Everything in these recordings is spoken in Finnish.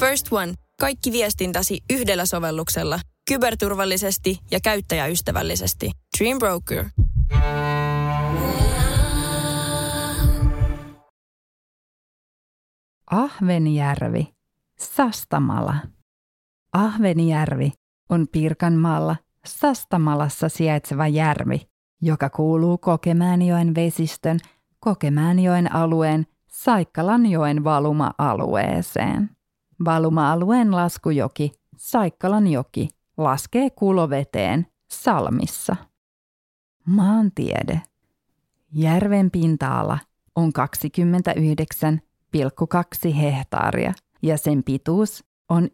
First One. Kaikki viestintäsi yhdellä sovelluksella. Kyberturvallisesti ja käyttäjäystävällisesti. Dream Broker. Ahvenjärvi, Sastamala. Ahvenjärvi on Pirkanmaalla Sastamalassa sijaitseva järvi, joka kuuluu Kokemäänjoen vesistön Kokemäänjoen alueen Saikkalanjoen valuma-alueeseen. Valuma-alueen laskujoki Saikkalanjoki laskee kuloveteen Salmissa. Maantiede. Järven pinta-ala on 29,2 hehtaaria ja sen pituus on 1,3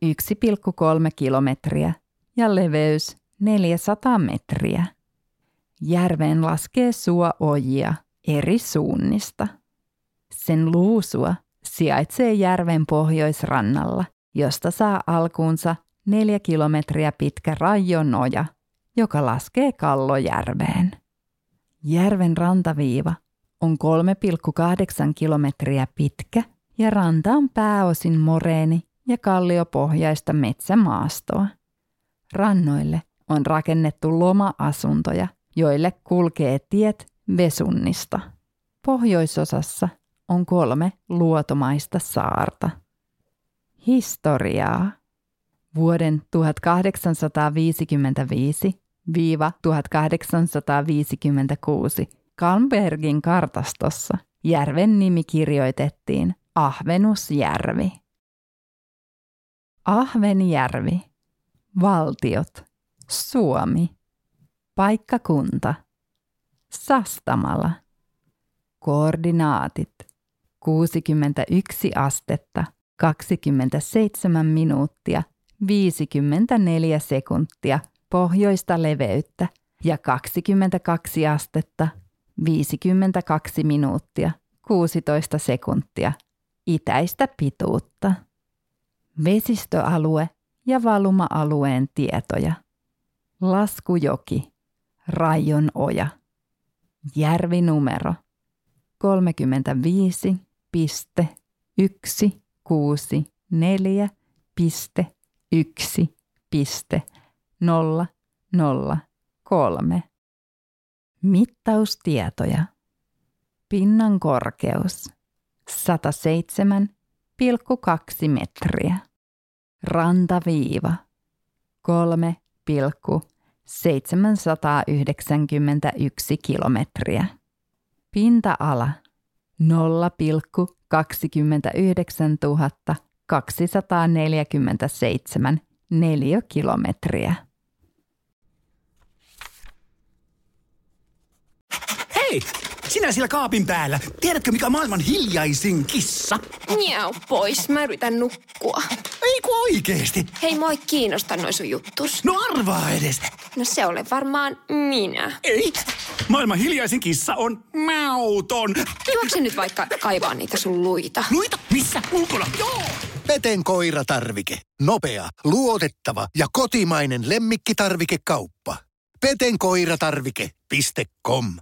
kilometriä ja leveys 400 metriä. Järveen laskee suo-ojia eri suunnista. Sen luusua sijaitsee järven pohjoisrannalla, josta saa alkuunsa neljä kilometriä pitkä rajonoja, joka laskee Kallojärveen. Järven rantaviiva on 3,8 kilometriä pitkä ja ranta on pääosin moreeni ja kalliopohjaista metsämaastoa. Rannoille on rakennettu loma-asuntoja, joille kulkee tiet Vesunnista. Pohjoisosassa on kolme luotomaista saarta. Historiaa. Vuoden 1855-1856 Kalmbergin kartastossa järven nimi kirjoitettiin Ahvenusjärvi. Ahvenjärvi. Valtiot. Suomi. Paikkakunta. Sastamala. Koordinaatit. 61 astetta, 27 minuuttia, 54 sekuntia pohjoista leveyttä ja 22 astetta, 52 minuuttia, 16 sekuntia itäistä pituutta. Vesistöalue ja valuma-alueen tietoja. Laskujoki, Rajon oja. Järvinumero 35 piste yksi kuusi neljä piste yksi piste nolla nolla kolme. Mittaustietoja. Pinnan korkeus 107,2 metriä. Rantaviiva 3,791 kilometriä. Pinta-ala 0,29 247 neliökilometriä. Hei! Sinä siellä kaapin päällä. Tiedätkö, mikä on maailman hiljaisin kissa? Miau pois, mä yritän nukkua. Ei kun oikeesti. Hei, moi kiinnosta noin sun juttus. No arvaa edes. No se ole varmaan minä. Ei. Maailman hiljaisin kissa on mauton. Juokse nyt vaikka kaivaa niitä sun luita. Luita? Missä? Ulkona? Joo! Peten koiratarvike. Nopea, luotettava ja kotimainen lemmikkitarvikekauppa. Petenkoiratarvike.com